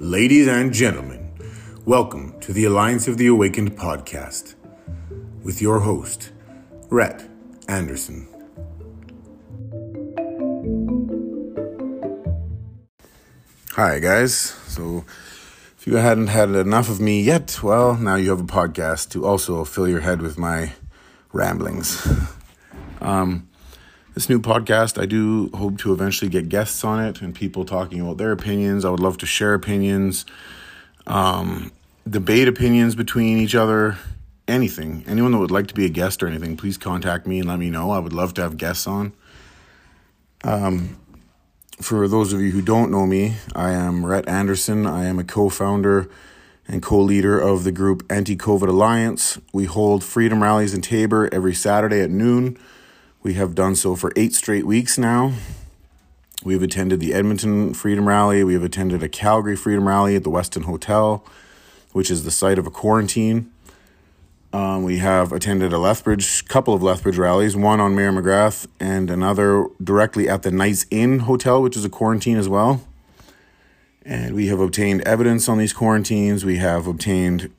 Ladies and gentlemen, welcome to the Alliance of the Awakened podcast with your host, Rhett Anderson. Hi, guys. So, if you hadn't had enough of me yet, well, now you have a podcast to also fill your head with my ramblings. Um, this new podcast, I do hope to eventually get guests on it and people talking about their opinions. I would love to share opinions, um, debate opinions between each other, anything. Anyone that would like to be a guest or anything, please contact me and let me know. I would love to have guests on. Um, for those of you who don't know me, I am Rhett Anderson. I am a co founder and co leader of the group Anti COVID Alliance. We hold freedom rallies in Taber every Saturday at noon. We have done so for eight straight weeks now. We've attended the Edmonton Freedom Rally. We have attended a Calgary Freedom Rally at the Westin Hotel, which is the site of a quarantine. Um, we have attended a Lethbridge, couple of Lethbridge rallies, one on Mayor Magrath and another directly at the Knights Inn Hotel, which is a quarantine as well. And we have obtained evidence on these quarantines. We have obtained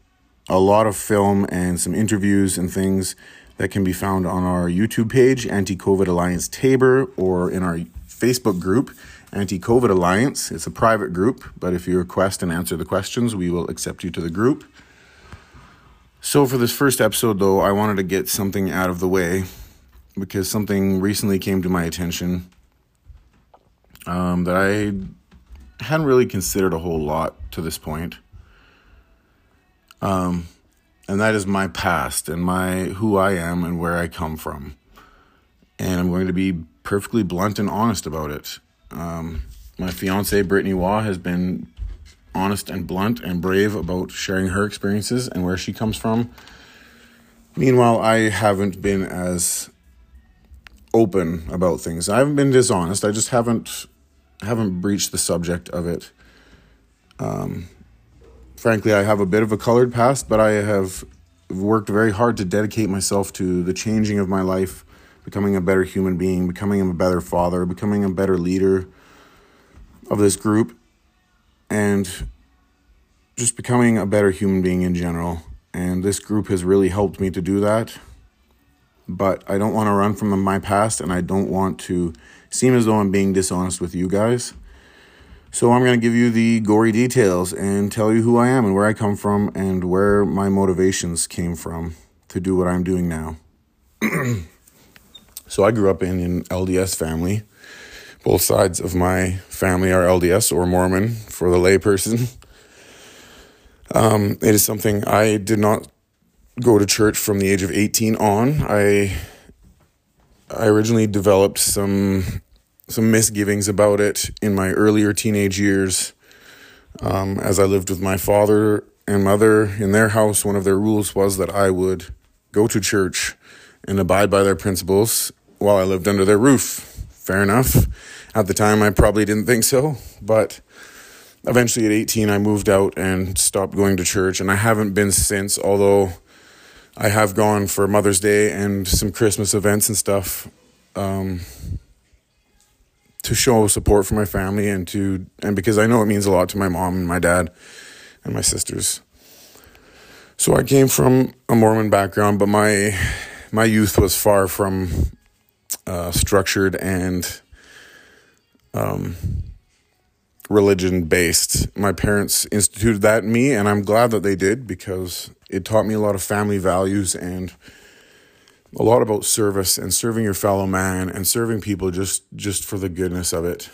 a lot of film and some interviews and things that can be found on our YouTube page, Anti COVID Alliance Taber, or in our Facebook group, Anti COVID Alliance. It's a private group, but if you request and answer the questions, we will accept you to the group. So, for this first episode, though, I wanted to get something out of the way because something recently came to my attention um, that I hadn't really considered a whole lot to this point. Um, and that is my past and my who I am and where I come from. And I'm going to be perfectly blunt and honest about it. Um, my fiance Brittany Waugh has been honest and blunt and brave about sharing her experiences and where she comes from. Meanwhile, I haven't been as open about things. I haven't been dishonest. I just haven't haven't breached the subject of it. Um, frankly, I have a bit of a colored past, but I have worked very hard to dedicate myself to the changing of my life, becoming a better human being, becoming a better father, becoming a better leader of this group, and just becoming a better human being in general. And this group has really helped me to do that. But I don't want to run from my past, and I don't want to seem as though I'm being dishonest with you guys. So I'm going to give you the gory details and tell you who I am and where I come from and where my motivations came from to do what I'm doing now. so I grew up in an LDS family. Both sides of my family are LDS or Mormon for the layperson. Um, it is something I did not go to church from the age of 18 on. I I originally developed some some misgivings about it in my earlier teenage years. Um, as I lived with my father and mother in their house, one of their rules was that I would go to church and abide by their principles while I lived under their roof. Fair enough. At the time, I probably didn't think so, but eventually at 18, I moved out and stopped going to church, and I haven't been since, although I have gone for Mother's Day and some Christmas events and stuff. Um, to show support for my family and to and because I know it means a lot to my mom and my dad and my sisters. So I came from a Mormon background, but my my youth was far from uh, structured and um, religion based. My parents instituted that in me, and I'm glad that they did because it taught me a lot of family values and a lot about service and serving your fellow man and serving people just just for the goodness of it.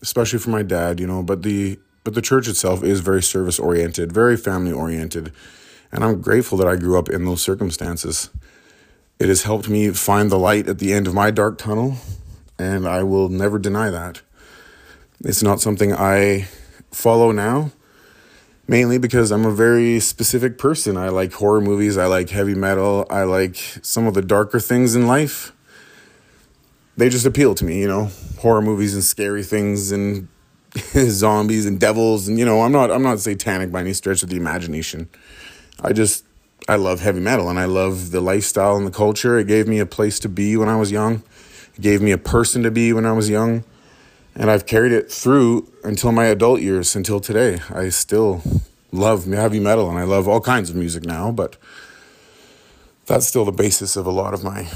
Especially for my dad you know but the but the church itself is very service oriented very family oriented. And i'm grateful that i grew up in those circumstances. It has helped me find the light at the end of my dark tunnel and i will never deny that. It's not something i follow now mainly because I'm a very specific person. I like horror movies, I like heavy metal, I like some of the darker things in life. They just appeal to me, you know, horror movies and scary things and zombies and devils and you know, I'm not I'm not satanic by any stretch of the imagination. I just I love heavy metal and I love the lifestyle and the culture. It gave me a place to be when I was young. It gave me a person to be when I was young. And I've carried it through until my adult years, until today. I still love heavy metal and I love all kinds of music now, but that's still the basis of a lot of my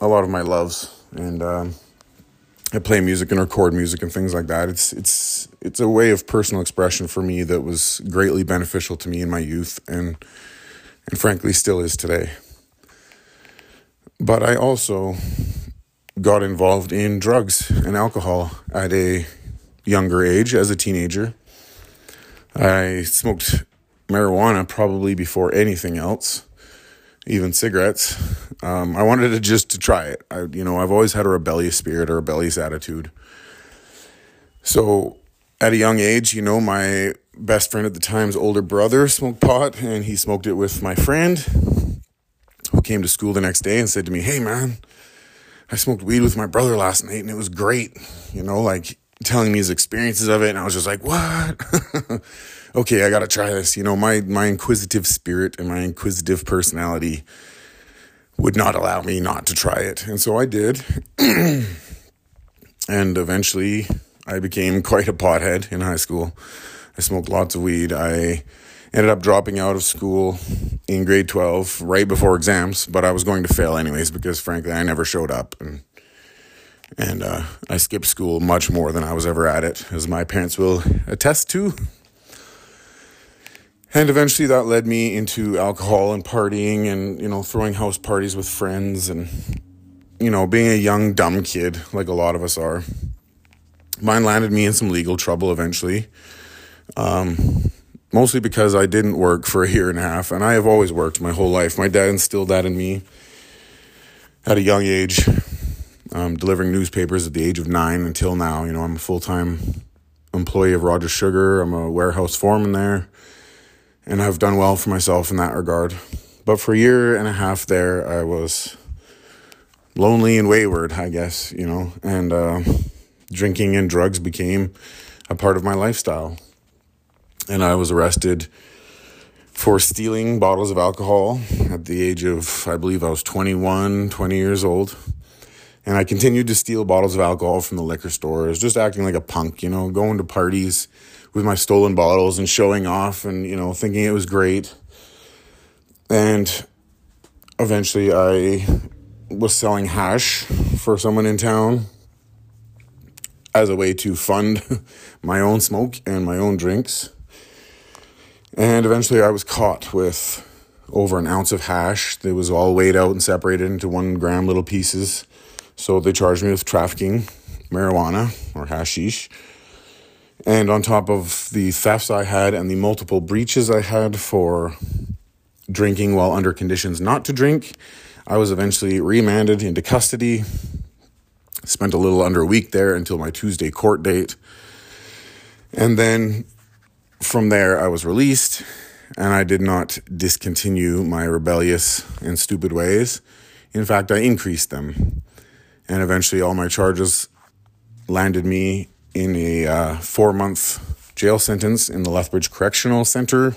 a lot of my loves. And um, I play music and record music and things like that. It's it's it's a way of personal expression for me that was greatly beneficial to me in my youth and and frankly still is today. But I also got involved in drugs and alcohol at a younger age as a teenager. I smoked marijuana probably before anything else even cigarettes. Um, I wanted to just to try it. I, you know, I've always had a rebellious spirit or a rebellious attitude. So at a young age, you know, my best friend at the time's older brother smoked pot, and he smoked it with my friend, who came to school the next day and said to me, "Hey, man." I smoked weed with my brother last night and it was great. You know, like telling me his experiences of it. And I was just like, what? okay, I got to try this. You know, my, my inquisitive spirit and my inquisitive personality would not allow me not to try it. And so I did. and eventually I became quite a pothead in high school. I smoked lots of weed. I ended up dropping out of school in grade 12 right before exams, but I was going to fail anyways because frankly I never showed up and and uh, I skipped school much more than I was ever at it, as my parents will attest to. And eventually that led me into alcohol and partying and, you know, throwing house parties with friends and, you know, being a young, dumb kid, like a lot of us are. Mine landed me in some legal trouble eventually. Um, mostly because I didn't work for a year and a half, and I have always worked my whole life. My dad instilled that in me at a young age um, delivering newspapers at the age of nine until now. You know, I'm a full time employee of Rogers Sugar. I'm a warehouse foreman there, and I've done well for myself in that regard. But for a year and a half there, I was lonely and wayward, I guess, you know, and uh, drinking and drugs became a part of my lifestyle. And I was arrested for stealing bottles of alcohol at the age of, I believe I was 21, 20 years old. And I continued to steal bottles of alcohol from the liquor stores, just acting like a punk, you know, going to parties with my stolen bottles and showing off and, you know, thinking it was great. And eventually I was selling hash for someone in town as a way to fund my own smoke and my own drinks. And eventually I was caught with over an ounce of hash. It was all weighed out and separated into one gram little pieces. So they charged me with trafficking marijuana or hashish. And on top of the thefts I had and the multiple breaches I had for drinking while under conditions not to drink, I was eventually remanded into custody. Spent a little under a week there until my Tuesday court date. And then from there, I was released and I did not discontinue my rebellious and stupid ways. In fact, I increased them and eventually all my charges landed me in a uh, four month jail sentence in the Lethbridge Correctional Center.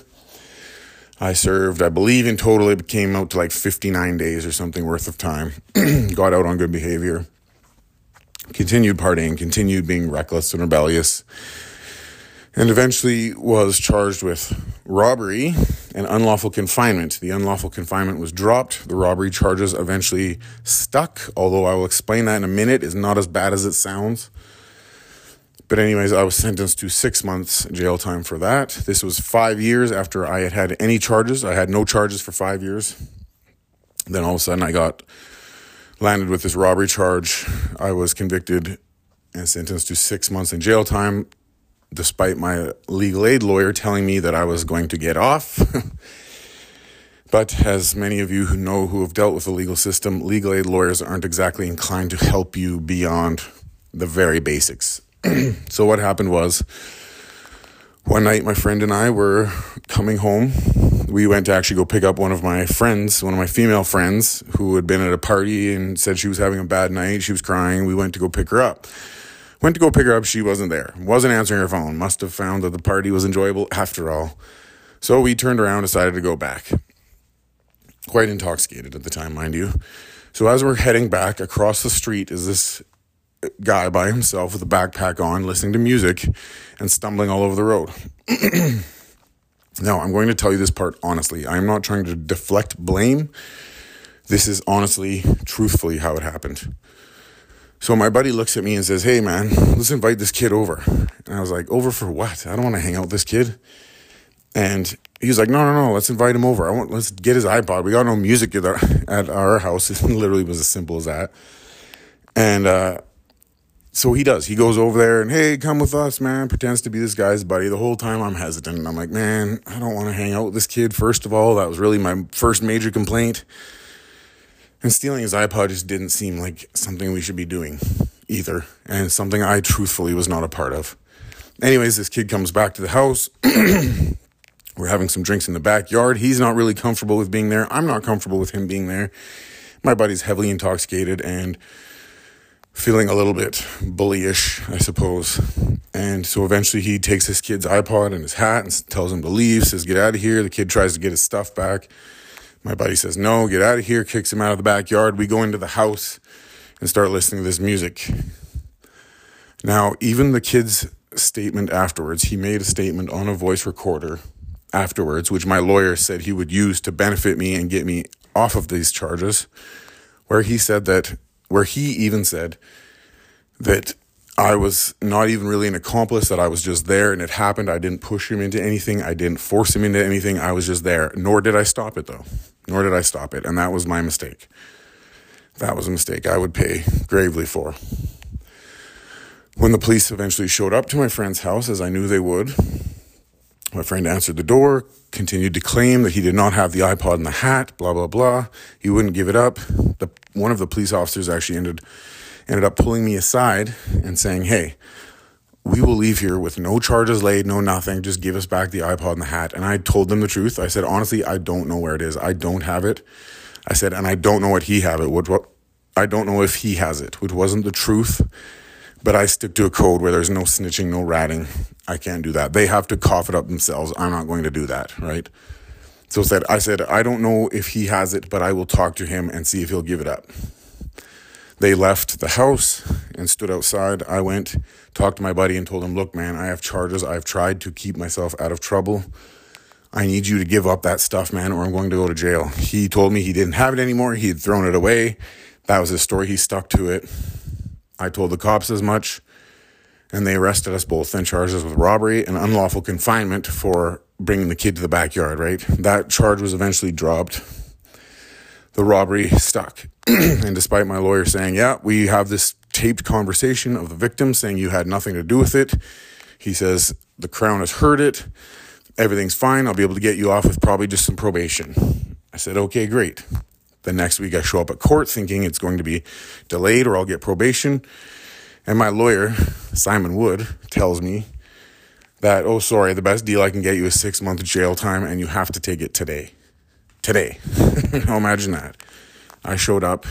I served, I believe in total, it came out to like 59 days or something worth of time. Got out on good behavior. Continued partying, continued being reckless and rebellious and eventually was charged with robbery and unlawful confinement. The unlawful confinement was dropped. The robbery charges eventually stuck, although I will explain that in a minute. It's not as bad as it sounds. But, anyways, I was sentenced to six months jail time for that. This was five years after I had had any charges. I had no charges for five years. Then all of a sudden, I got landed with this robbery charge. I was convicted and sentenced to six months in jail time despite my legal aid lawyer telling me that I was going to get off. but as many of you who know who have dealt with the legal system, legal aid lawyers aren't exactly inclined to help you beyond the very basics. so what happened was one night my friend and I were coming home. We went to actually go pick up one of my friends, one of my female friends who had been at a party and said she was having a bad night. She was crying. We went to go pick her up. Went to go pick her up. She wasn't there. Wasn't answering her phone. Must have found that the party was enjoyable after all. So we turned around, decided to go back. Quite intoxicated at the time, mind you. So as we're heading back across the street is this guy by himself with a backpack on, listening to music and stumbling all over the road. now, I'm going to tell you this part honestly. I'm not trying to deflect blame. This is honestly, truthfully how it happened. So my buddy looks at me and says, Hey man, let's invite this kid over. And I was like, Over for what? I don't want to hang out with this kid. And he's like, No, no, no, let's invite him over. I want let's get his iPod. We got no music at our, at our house. It literally was as simple as that. And uh, so he does. He goes over there and, hey, come with us, man. Pretends to be this guy's buddy. The whole time I'm hesitant. And I'm like, man, I don't want to hang out with this kid. First of all, that was really my first major complaint. And stealing his iPod just didn't seem like something we should be doing either, and something I truthfully was not a part of. Anyways, this kid comes back to the house. We're having some drinks in the backyard. He's not really comfortable with being there. I'm not comfortable with him being there. My buddy's heavily intoxicated and feeling a little bit bullyish, I suppose. And so eventually he takes his kid's iPod and his hat and tells him to leave, says, Get out of here. The kid tries to get his stuff back. My buddy says, No, get out of here, kicks him out of the backyard. We go into the house and start listening to this music. Now, even the kid's statement afterwards, he made a statement on a voice recorder afterwards, which my lawyer said he would use to benefit me and get me off of these charges, where he said that, where he even said that I was not even really an accomplice, that I was just there and it happened. I didn't push him into anything. I didn't force him into anything. I was just there. Nor did I stop it though. Nor did I stop it. And that was my mistake. That was a mistake I would pay gravely for. When the police eventually showed up to my friend's house, as I knew they would, my friend answered the door, continued to claim that he did not have the iPod in the hat, blah, blah, blah. He wouldn't give it up. The, one of the police officers actually ended ended up pulling me aside and saying, Hey, we will leave here with no charges laid, no nothing. Just give us back the iPod and the hat. And I told them the truth. I said, honestly, I don't know where it is. I don't have it. I said, and I don't know what he have it. What, what I don't know if he has it, which wasn't the truth. But I stick to a code where there's no snitching, no ratting. I can't do that. They have to cough it up themselves. I'm not going to do that, right? So said I said I don't know if he has it, but I will talk to him and see if he'll give it up. They left the house and stood outside. I went, talked to my buddy, and told him, Look, man, I have charges. I've tried to keep myself out of trouble. I need you to give up that stuff, man, or I'm going to go to jail. He told me he didn't have it anymore. He had thrown it away. That was his story. He stuck to it. I told the cops as much, and they arrested us both and charged us with robbery and unlawful confinement for bringing the kid to the backyard, right? That charge was eventually dropped. The robbery stuck. and despite my lawyer saying, yeah, we have this taped conversation of the victim saying you had nothing to do with it, he says, the Crown has heard it. Everything's fine. I'll be able to get you off with probably just some probation. I said, okay, great. The next week I show up at court thinking it's going to be delayed or I'll get probation. And my lawyer, Simon Wood, tells me that, oh, sorry, the best deal I can get you is six months jail time and you have to take it today. Today. imagine that. I showed up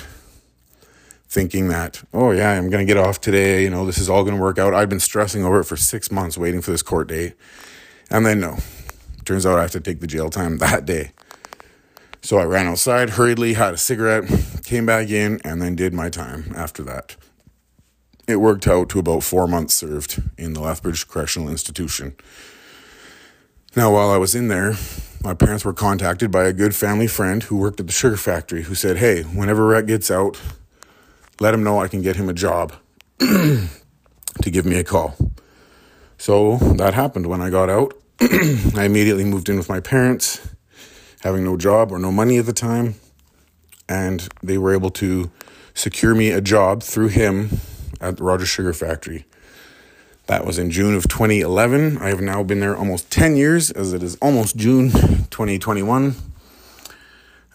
thinking that, oh, yeah, I'm going to get off today. You know, this is all going to work out. I've been stressing over it for six months waiting for this court date. And then, no. Turns out I have to take the jail time that day. So I ran outside hurriedly, had a cigarette, came back in, and then did my time after that. It worked out to about four months served in the Lethbridge Correctional Institution. Now, while I was in there, my parents were contacted by a good family friend who worked at the sugar factory who said, Hey, whenever Rhett gets out, let him know I can get him a job to give me a call. So that happened when I got out. I immediately moved in with my parents, having no job or no money at the time. And they were able to secure me a job through him at the Rogers Sugar Factory. That was in June of 2011. I have now been there almost 10 years, as it is almost June 2021.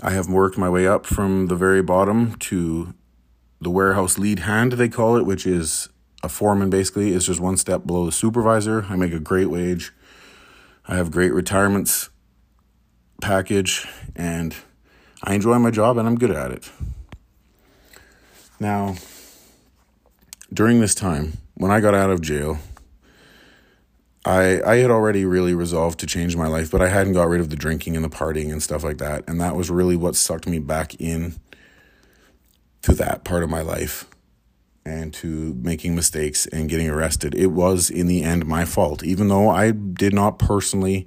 I have worked my way up from the very bottom to the warehouse lead hand, they call it, which is a foreman basically, is just one step below the supervisor. I make a great wage. I have great retirements package, and I enjoy my job and I'm good at it. Now, during this time, when I got out of jail, I I had already really resolved to change my life, but I hadn't got rid of the drinking and the partying and stuff like that, and that was really what sucked me back in to that part of my life. and to making mistakes and getting arrested. It was, in the end, my fault, even though I did not personally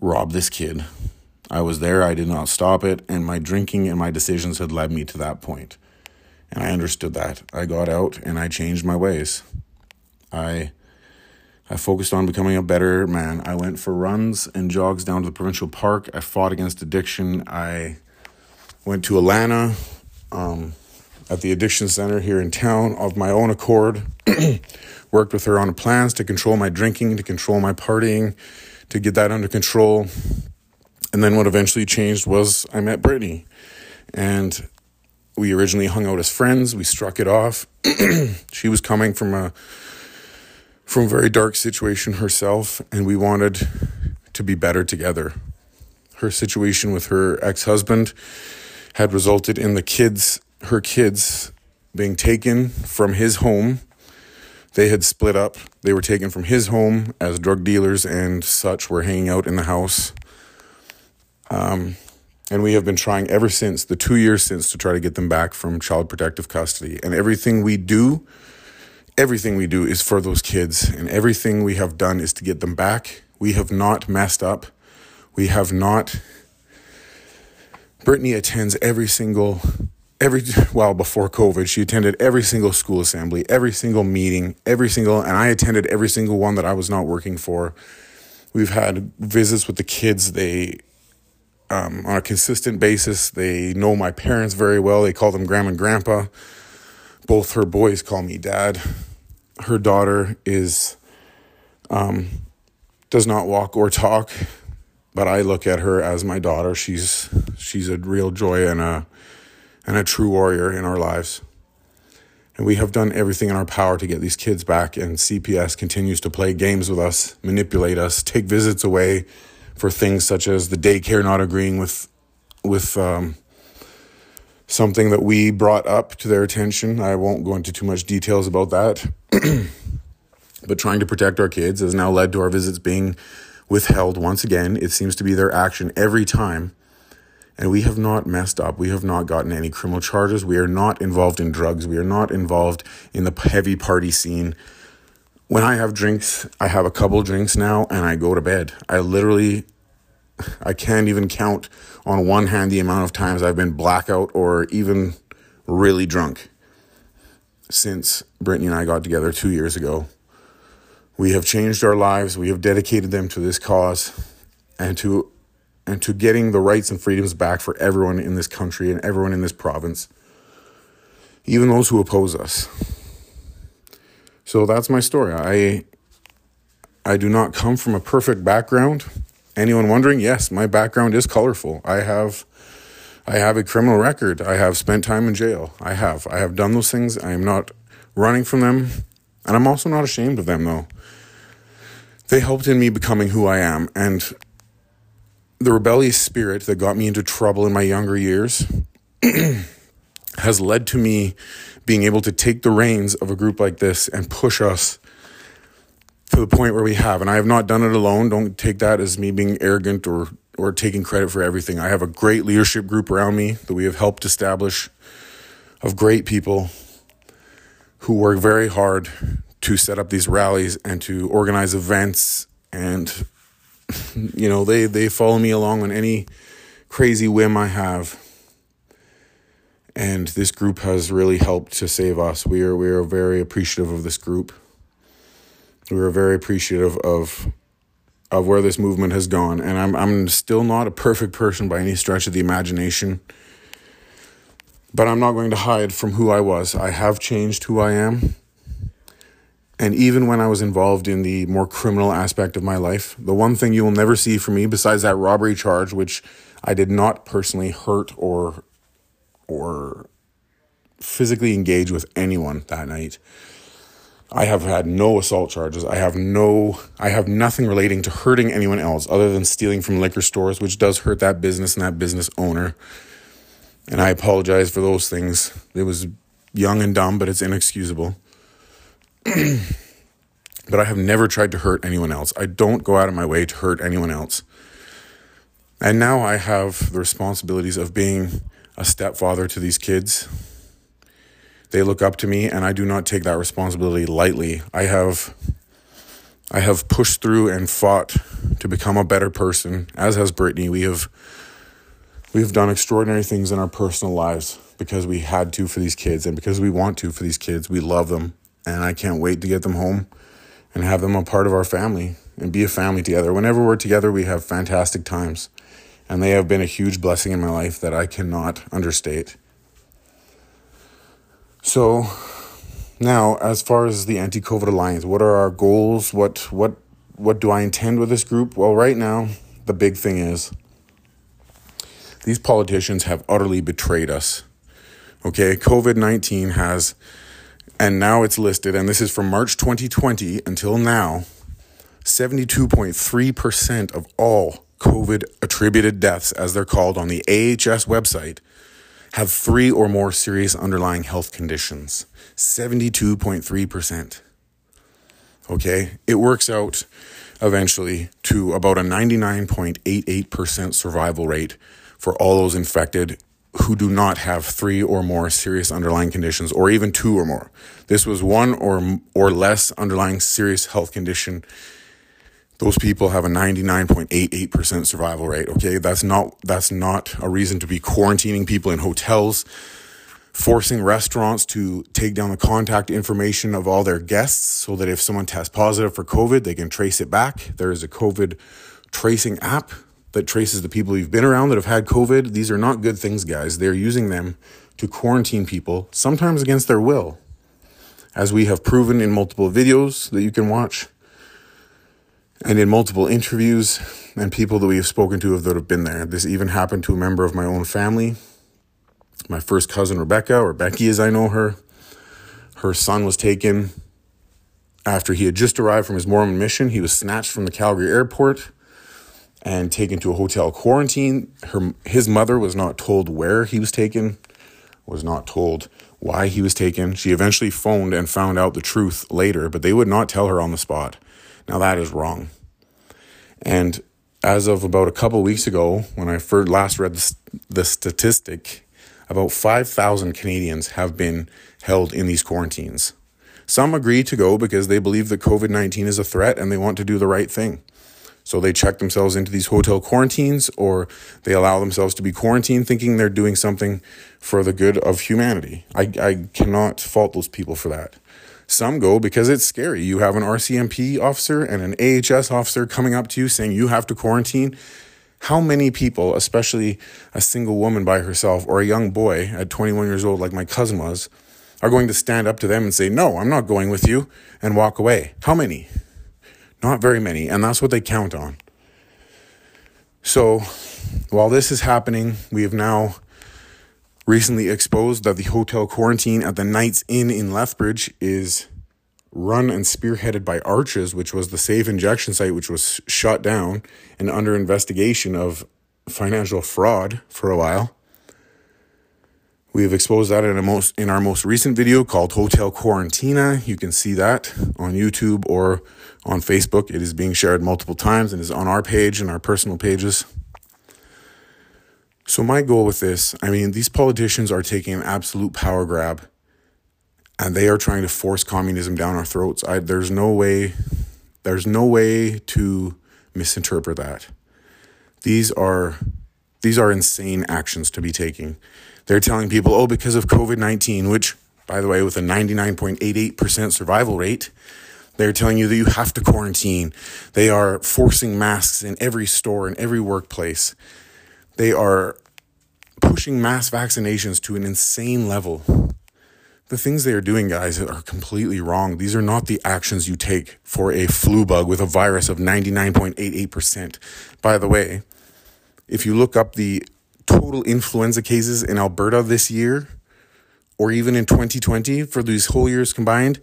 rob this kid. I was there, I did not stop it, and my drinking and my decisions had led me to that point. And I understood that. I got out and I changed my ways. I I focused on becoming a better man. I went for runs and jogs down to the provincial park. I fought against addiction. I went to Alana um, at the addiction center here in town of my own accord. Worked with her on plans to control my drinking, to control my partying, to get that under control. And then what eventually changed was I met Brittany. And we originally hung out as friends. We struck it off. she was coming from a from a very dark situation herself, and we wanted to be better together. Her situation with her ex husband had resulted in the kids, her kids, being taken from his home. They had split up. They were taken from his home as drug dealers and such were hanging out in the house. Um, and we have been trying ever since, the two years since, to try to get them back from child protective custody. And everything we do everything we do is for those kids, and everything we have done is to get them back. We have not messed up. We have not. Brittany attends every single, every, well, before COVID, she attended every single school assembly, every single meeting, every single, and I attended every single one that I was not working for. We've had visits with the kids. They, um, on a consistent basis, they know my parents very well. They call them grandma and grandpa both her boys call me dad. Her daughter is um, does not walk or talk, but I look at her as my daughter. She's she's a real joy and a and a true warrior in our lives. And we have done everything in our power to get these kids back, and CPS continues to play games with us, manipulate us, take visits away for things such as the daycare not agreeing with with um, something that we brought up to their attention. I won't go into too much details about that. but trying to protect our kids has now led to our visits being withheld once again. It seems to be their action every time. And we have not messed up. We have not gotten any criminal charges. We are not involved in drugs. We are not involved in the heavy party scene. When I have drinks, I have a couple drinks now and I go to bed. I literally I can't even count on one hand the amount of times I've been blackout or even really drunk since Brittany and I got together two years ago. We have changed our lives. We have dedicated them to this cause and to and to getting the rights and freedoms back for everyone in this country and everyone in this province, even those who oppose us. So that's my story. I I do not come from a perfect background anyone wondering, yes, my background is colorful. I have I have a criminal record. I have spent time in jail. I have. I have done those things. I am not running from them, and I'm also not ashamed of them though. They helped in me becoming who I am, and the rebellious spirit that got me into trouble in my younger years has led to me being able to take the reins of a group like this and push us to the point where we have. And I have not done it alone. Don't take that as me being arrogant or or taking credit for everything. I have a great leadership group around me that we have helped establish of great people who work very hard to set up these rallies and to organize events and you know they they follow me along on any crazy whim I have and this group has really helped to save us we are we are very appreciative of this group we are very appreciative of of where this movement has gone. And I'm I'm still not a perfect person by any stretch of the imagination. But I'm not going to hide from who I was. I have changed who I am. And even when I was involved in the more criminal aspect of my life, the one thing you will never see from me, besides that robbery charge, which I did not personally hurt or or physically engage with anyone that night, I have had no assault charges. I have no, I have nothing relating to hurting anyone else other than stealing from liquor stores, which does hurt that business and that business owner. And I apologize for those things. It was young and dumb, but it's inexcusable. but I have never tried to hurt anyone else. I don't go out of my way to hurt anyone else. And now I have the responsibilities of being a stepfather to these kids They look up to me, and I do not take that responsibility lightly. I have. I have pushed through and fought to become a better person, as has Brittany. We have we have done extraordinary things in our personal lives because we had to for these kids and because we want to for these kids. We love them, and I can't wait to get them home and have them a part of our family and be a family together. Whenever we're together, we have fantastic times, and they have been a huge blessing in my life that I cannot understate. So, now as far as the anti-COVID alliance, what are our goals? What what what do I intend with this group? Well, right now, the big thing is these politicians have utterly betrayed us. Okay, COVID 19 has, and now it's listed, and this is from March 2020 until now 72.3% of all COVID attributed deaths, as they're called on the AHS website, have three or more serious underlying health conditions. 72.3%. Okay, it works out eventually to about a 99.88% survival rate for all those infected who do not have three or more serious underlying conditions or even two or more. This was one or or less underlying serious health condition. Those people have a 99.88% survival rate, okay? That's not that's not a reason to be quarantining people in hotels, forcing restaurants to take down the contact information of all their guests so that if someone tests positive for COVID, they can trace it back. There is a COVID tracing app that traces the people you've been around that have had COVID. These are not good things, guys. They're using them to quarantine people, sometimes against their will, as we have proven in multiple videos that you can watch and in multiple interviews and people that we have spoken to that have been there. This even happened to a member of my own family, my first cousin Rebecca, or Becky as I know her. Her son was taken after he had just arrived from his Mormon mission. He was snatched from the Calgary airport and taken to a hotel quarantine. Her his mother was not told where he was taken, was not told why he was taken. She eventually phoned and found out the truth later, but they would not tell her on the spot. Now that is wrong. And as of about a couple weeks ago, when I first last read the, the statistic, about 5,000 Canadians have been held in these quarantines. Some agree to go because they believe that COVID 19 is a threat and they want to do the right thing. So they check themselves into these hotel quarantines or they allow themselves to be quarantined thinking they're doing something for the good of humanity. I, I cannot fault those people for that. Some go because it's scary. You have an RCMP officer and an AHS officer coming up to you saying you have to quarantine. How many people, especially a single woman by herself or a young boy at 21 years old, like my cousin was, are going to stand up to them and say, No, I'm not going with you, and walk away? How many? Not very many, and that's what they count on. So, while this is happening, we have now recently exposed that the hotel quarantine at the Knights Inn in Lethbridge is run and spearheaded by Arches, which was the safe injection site, which was shut down and under investigation of financial fraud for a while. We have exposed that in, most, in our most recent video called Hotel Quarantina. You can see that on YouTube or on Facebook. It is being shared multiple times and is on our page and our personal pages. So, my goal with this I mean, these politicians are taking an absolute power grab and they are trying to force communism down our throats. I, there's no way, there's no way to misinterpret that. These are, these are insane actions to be taking. They're telling people, oh, because of COVID 19, which, by the way, with a 99.88% survival rate, they're telling you that you have to quarantine. They are forcing masks in every store, in every workplace. They are pushing mass vaccinations to an insane level. The things they are doing, guys, are completely wrong. These are not the actions you take for a flu bug with a virus of 99.88%. By the way, if you look up the total influenza cases in Alberta this year, or even in 2020 for these whole years combined,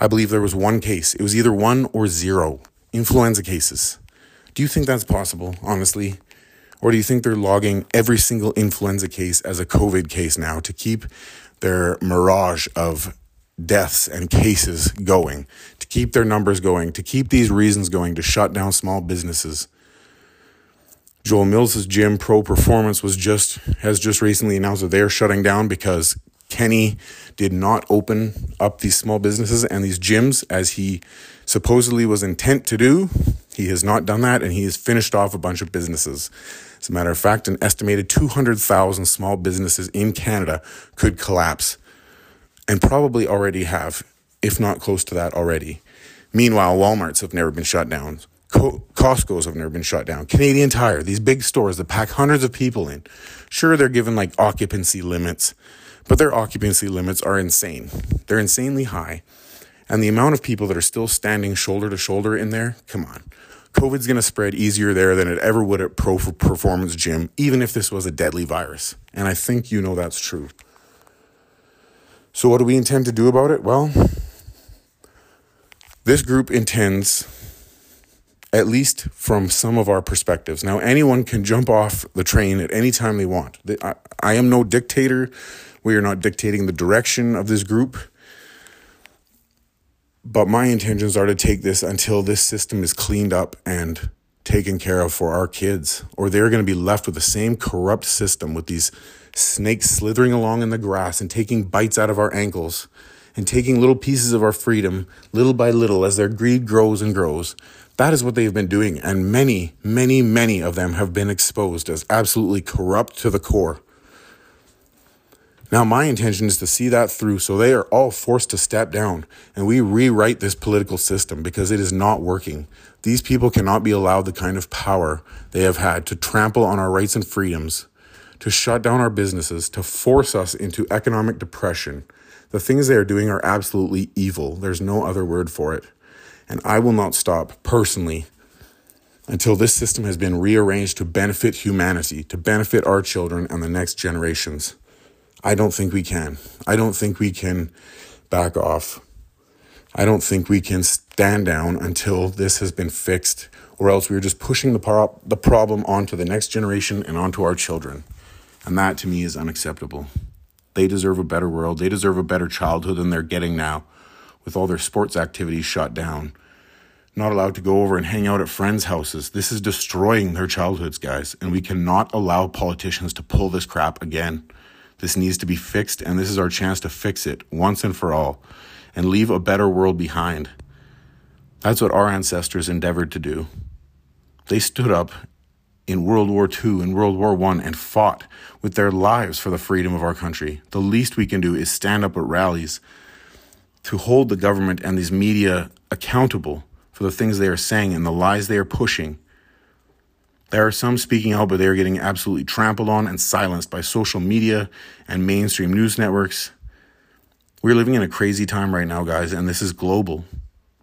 I believe there was one case. It was either one or zero influenza cases. Do you think that's possible, honestly? Or do you think they're logging every single influenza case as a COVID case now to keep their mirage of deaths and cases going, to keep their numbers going, to keep these reasons going to shut down small businesses? Joel Mills's gym Pro Performance was just has just recently announced that they're shutting down because Kenney did not open up these small businesses and these gyms as he supposedly was intent to do. He has not done that and he has finished off a bunch of businesses. As a matter of fact, an estimated 200,000 small businesses in Canada could collapse and probably already have, if not close to that already. Meanwhile, Walmarts have never been shut down. Costco's have never been shut down. Canadian Tire, these big stores that pack hundreds of people in. Sure, they're given like occupancy limits, but their occupancy limits are insane. They're insanely high. And the amount of people that are still standing shoulder to shoulder in there, come on. COVID's going to spread easier there than it ever would at Pro Performance Gym, even if this was a deadly virus. And I think you know that's true. So, what do we intend to do about it? Well, this group intends, at least from some of our perspectives. Now, anyone can jump off the train at any time they want. I, I am no dictator. We are not dictating the direction of this group. But my intentions are to take this until this system is cleaned up and taken care of for our kids, or they're going to be left with the same corrupt system with these snakes slithering along in the grass and taking bites out of our ankles and taking little pieces of our freedom little by little as their greed grows and grows. That is what they've been doing, and many, many, many of them have been exposed as absolutely corrupt to the core. Now, my intention is to see that through so they are all forced to step down and we rewrite this political system because it is not working. These people cannot be allowed the kind of power they have had to trample on our rights and freedoms, to shut down our businesses, to force us into economic depression. The things they are doing are absolutely evil. There's no other word for it. And I will not stop personally until this system has been rearranged to benefit humanity, to benefit our children and the next generations. I don't think we can. I don't think we can back off. I don't think we can stand down until this has been fixed, or else we're just pushing the, pro- the problem onto the next generation and onto our children. And that to me is unacceptable. They deserve a better world. They deserve a better childhood than they're getting now, with all their sports activities shut down. Not allowed to go over and hang out at friends' houses. This is destroying their childhoods, guys. And we cannot allow politicians to pull this crap again. This needs to be fixed, and this is our chance to fix it once and for all and leave a better world behind. That's what our ancestors endeavored to do. They stood up in World War II and World War I and fought with their lives for the freedom of our country. The least we can do is stand up at rallies to hold the government and these media accountable for the things they are saying and the lies they are pushing there are some speaking out, but they are getting absolutely trampled on and silenced by social media and mainstream news networks. We're living in a crazy time right now, guys, and this is global.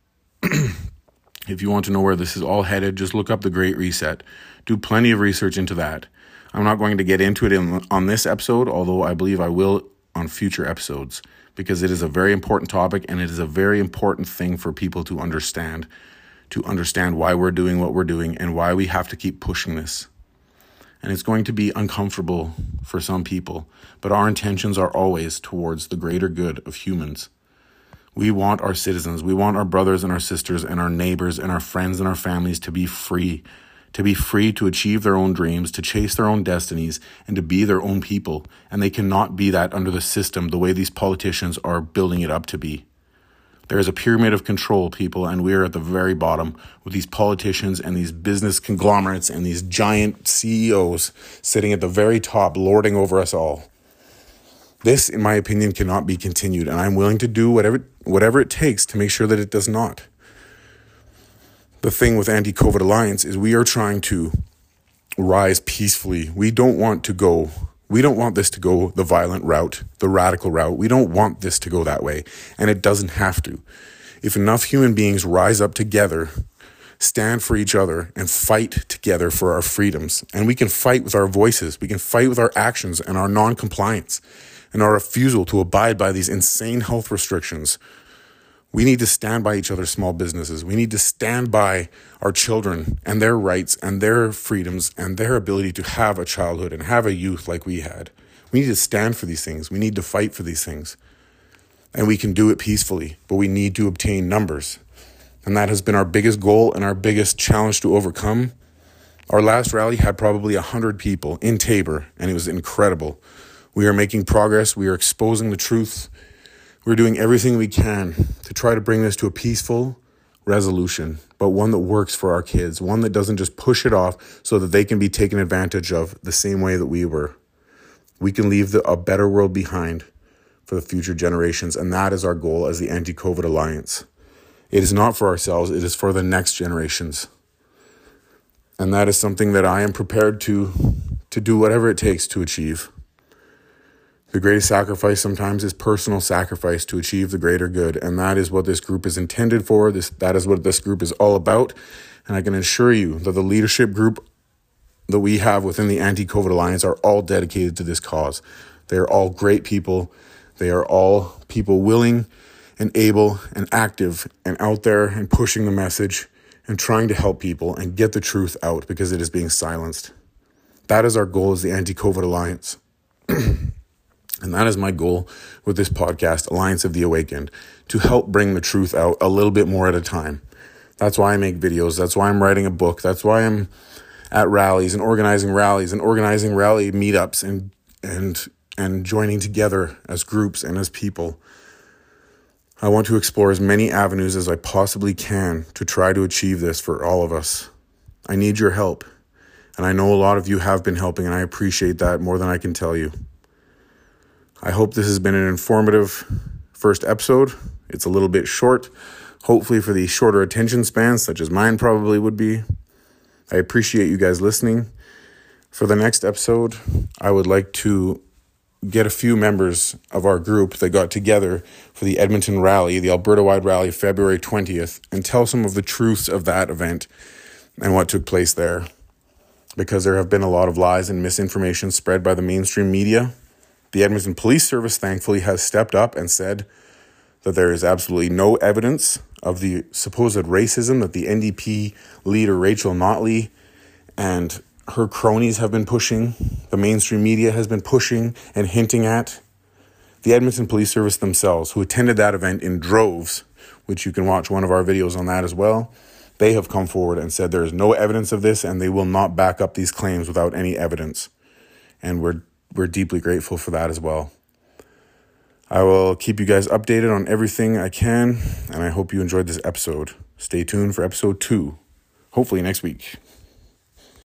if you want to know where this is all headed, just look up the Great Reset. Do plenty of research into that. I'm not going to get into it in, on this episode, although I believe I will on future episodes, because it is a very important topic and it is a very important thing for people to understand to understand why we're doing what we're doing and why we have to keep pushing this. And it's going to be uncomfortable for some people, but our intentions are always towards the greater good of humans. We want our citizens, we want our brothers and our sisters and our neighbors and our friends and our families to be free, to be free to achieve their own dreams, to chase their own destinies, and to be their own people. And they cannot be that under the system the way these politicians are building it up to be. There is a pyramid of control, people, and we are at the very bottom with these politicians and these business conglomerates and these giant CEOs sitting at the very top, lording over us all. This, in my opinion, cannot be continued, and I'm willing to do whatever whatever it takes to make sure that it does not. The thing with Anti COVID Alliance is we are trying to rise peacefully. We don't want to go we don't want this to go the violent route, the radical route. We don't want this to go that way. And it doesn't have to. If enough human beings rise up together, stand for each other, and fight together for our freedoms, and we can fight with our voices, we can fight with our actions and our non compliance and our refusal to abide by these insane health restrictions we need to stand by each other's small businesses. We need to stand by our children and their rights and their freedoms and their ability to have a childhood and have a youth like we had. We need to stand for these things. We need to fight for these things. And we can do it peacefully, but we need to obtain numbers. And that has been our biggest goal and our biggest challenge to overcome. Our last rally had probably 100 people in Taber, and it was incredible. We are making progress. We are exposing the truth. We're doing everything we can to try to bring this to a peaceful resolution, but one that works for our kids, one that doesn't just push it off so that they can be taken advantage of the same way that we were. We can leave the, a better world behind for the future generations, and that is our goal as the Anti COVID Alliance. It is not for ourselves, it is for the next generations. And that is something that I am prepared to, to do whatever it takes to achieve. The greatest sacrifice sometimes is personal sacrifice to achieve the greater good. And that is what this group is intended for. This, that is what this group is all about. And I can assure you that the leadership group that we have within the Anti COVID Alliance are all dedicated to this cause. They are all great people. They are all people willing and able and active and out there and pushing the message and trying to help people and get the truth out because it is being silenced. That is our goal as the Anti COVID Alliance. And that is my goal with this podcast, Alliance of the Awakened, to help bring the truth out a little bit more at a time. That's why I make videos. That's why I'm writing a book. That's why I'm at rallies and organizing rallies and organizing rally meetups and and and joining together as groups and as people. I want to explore as many avenues as I possibly can to try to achieve this for all of us. I need your help. And I know a lot of you have been helping, and I appreciate that more than I can tell you. I hope this has been an informative first episode. It's a little bit short, hopefully, for the shorter attention spans, such as mine probably would be. I appreciate you guys listening. For the next episode, I would like to get a few members of our group that got together for the Edmonton Rally, the Alberta Wide Rally, February 20th, and tell some of the truths of that event and what took place there. Because there have been a lot of lies and misinformation spread by the mainstream media the Edmonton Police Service, thankfully, has stepped up and said that there is absolutely no evidence of the supposed racism that the NDP leader Rachel Notley and her cronies have been pushing, the mainstream media has been pushing and hinting at. The Edmonton Police Service themselves, who attended that event in droves, which you can watch one of our videos on that as well, they have come forward and said there is no evidence of this and they will not back up these claims without any evidence. And we're we're deeply grateful for that as well. I will keep you guys updated on everything I can, and I hope you enjoyed this episode. Stay tuned for episode two, hopefully next week.